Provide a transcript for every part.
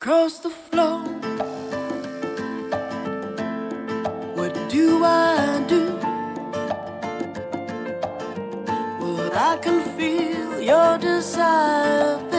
Cross the floor. What do I do? Well, I can feel your desire.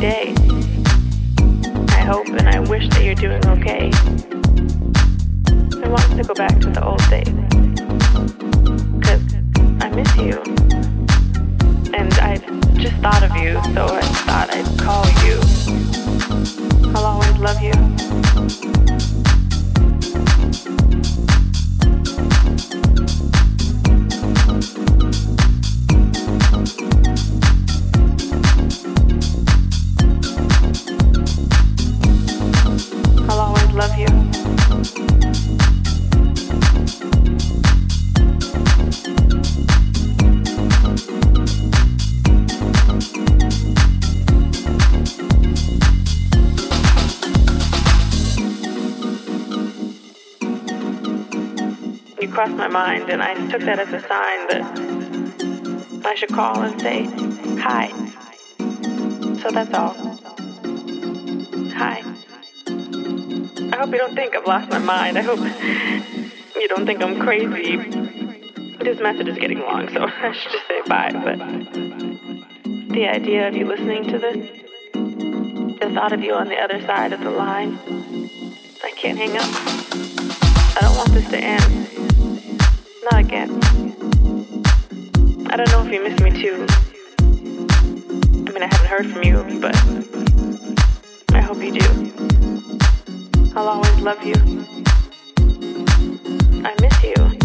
day. I hope and I wish that you're doing okay. I want to go back to the old days. Cause I miss you. And I just thought of you, so I thought I'd call you. I'll always love you. Mind, and I took that as a sign that I should call and say hi. So that's all. Hi. I hope you don't think I've lost my mind. I hope you don't think I'm crazy. This message is getting long, so I should just say bye. But the idea of you listening to this, the thought of you on the other side of the line, I can't hang up. I don't want this to end. Not again. I don't know if you miss me too. I mean, I haven't heard from you, but I hope you do. I'll always love you. I miss you.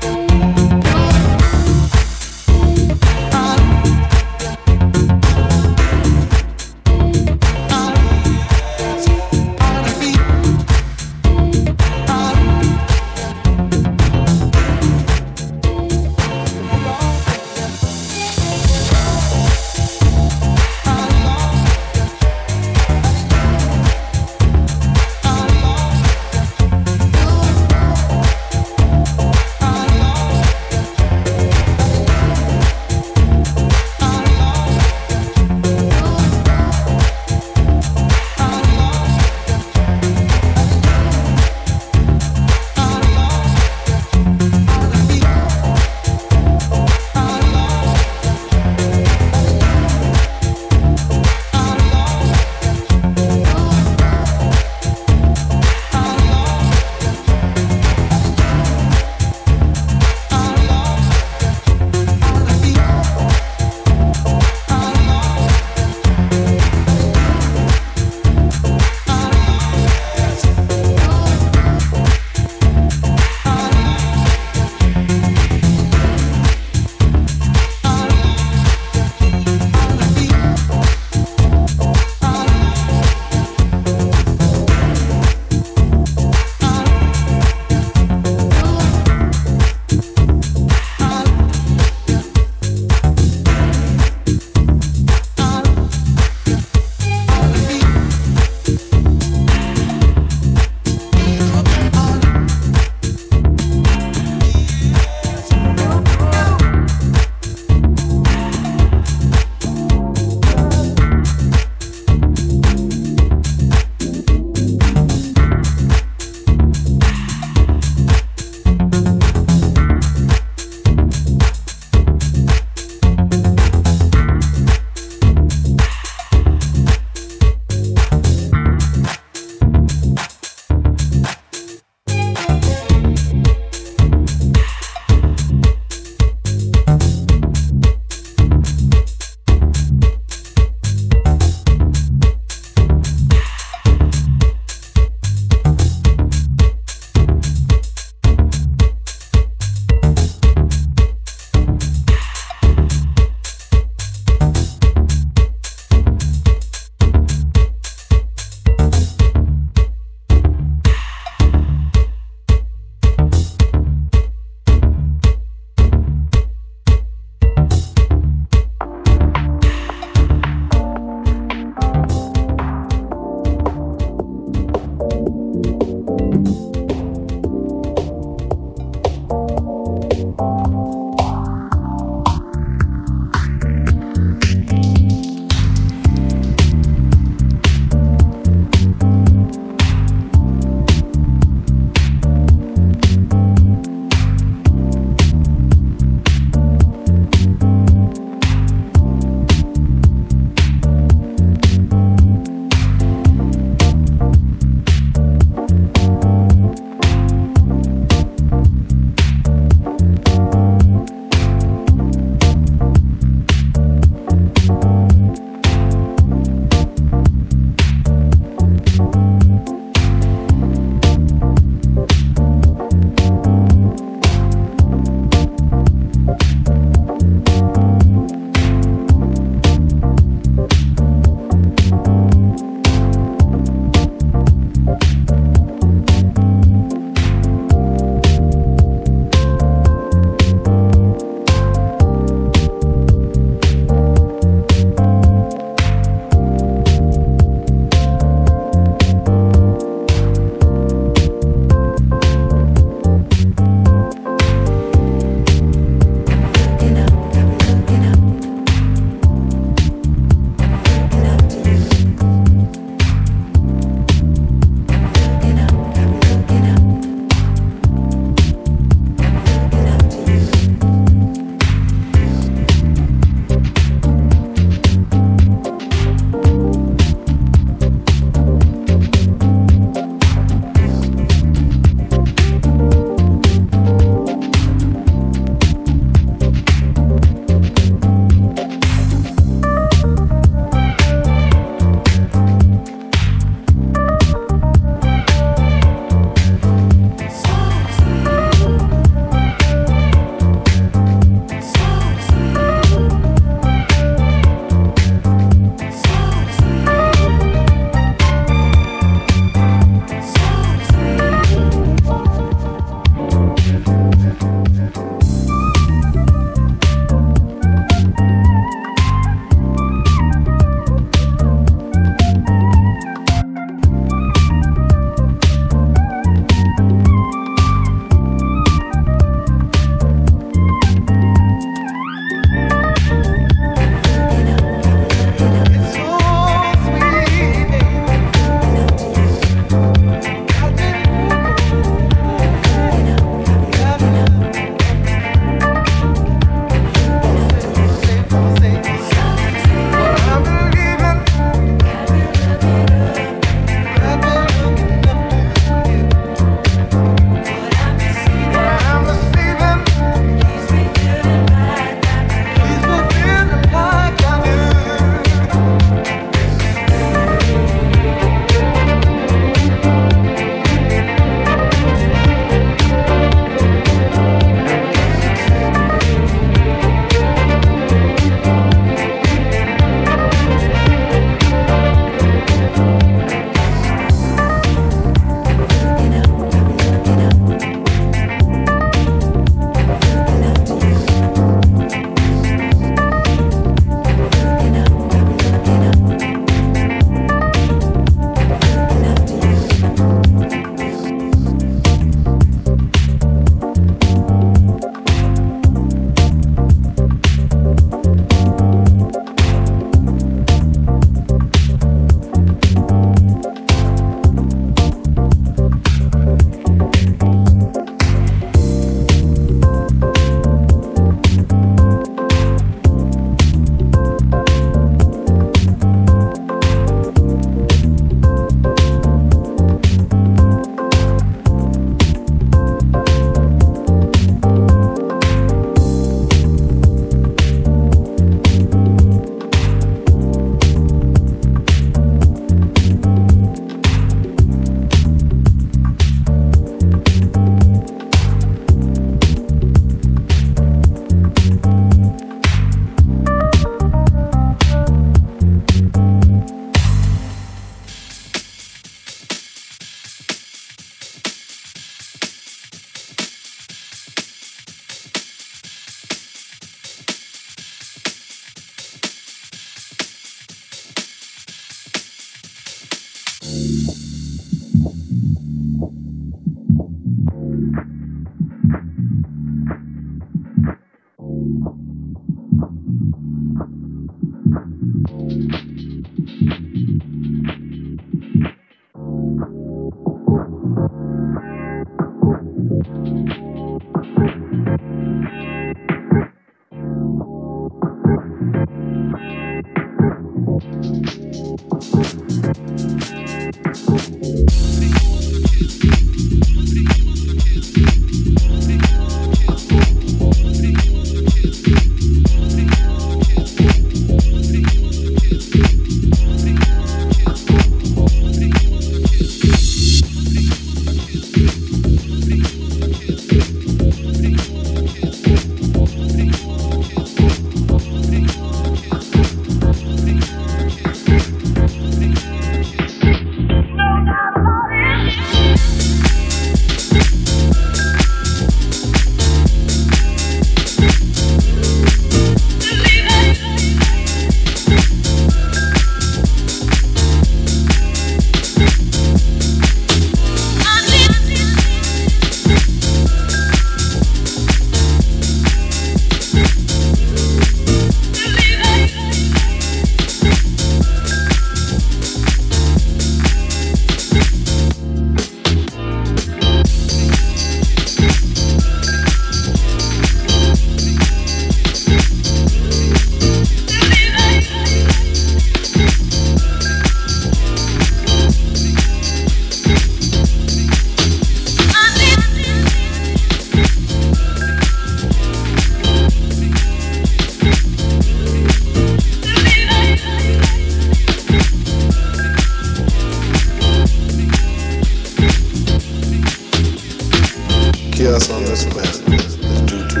Chaos on this planet is due to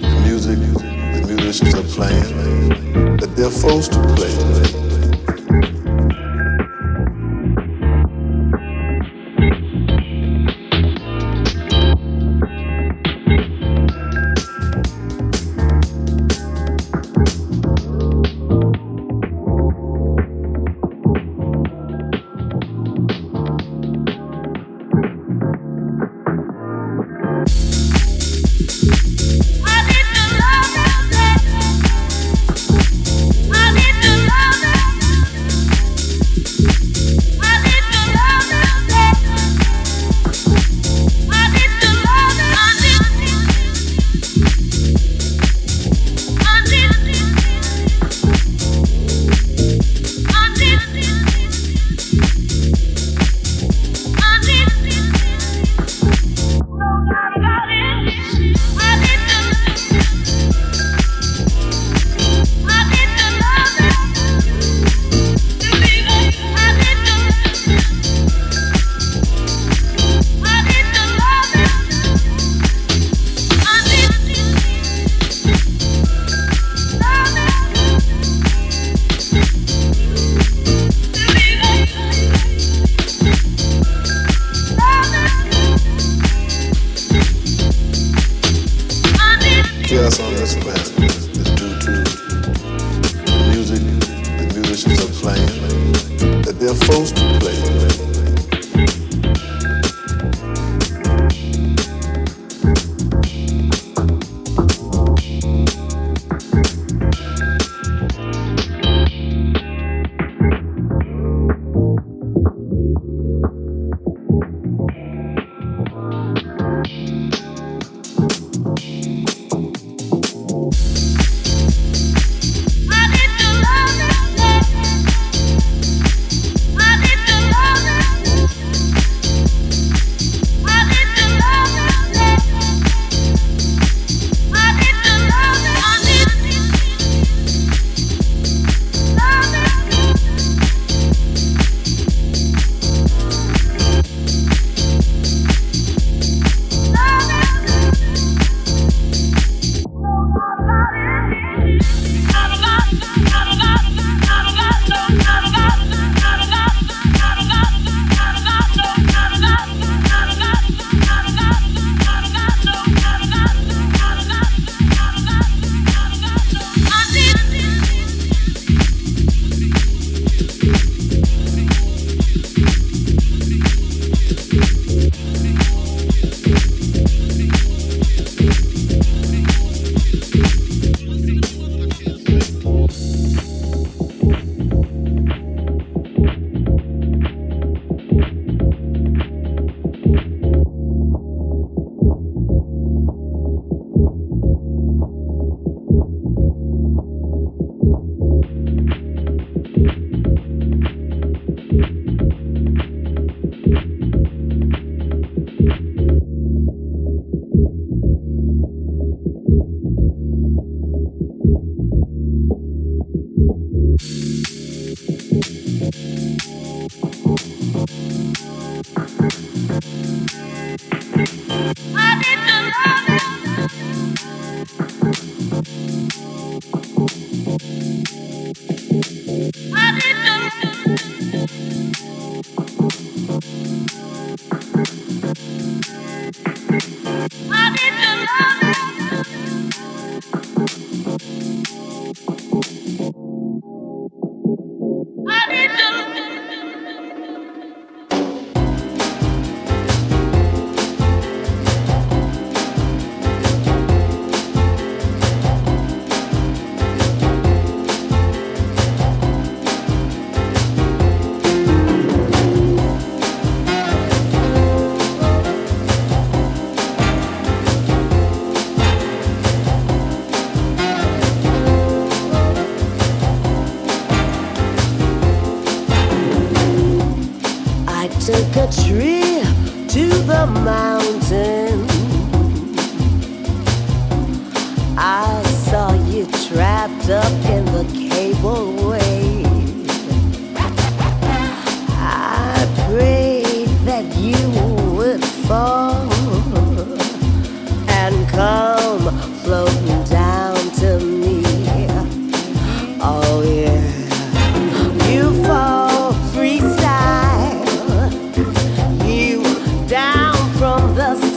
the music the musicians are playing that they're forced to play. from the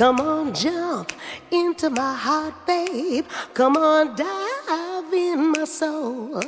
Come on, jump into my heart, babe. Come on, dive in my soul.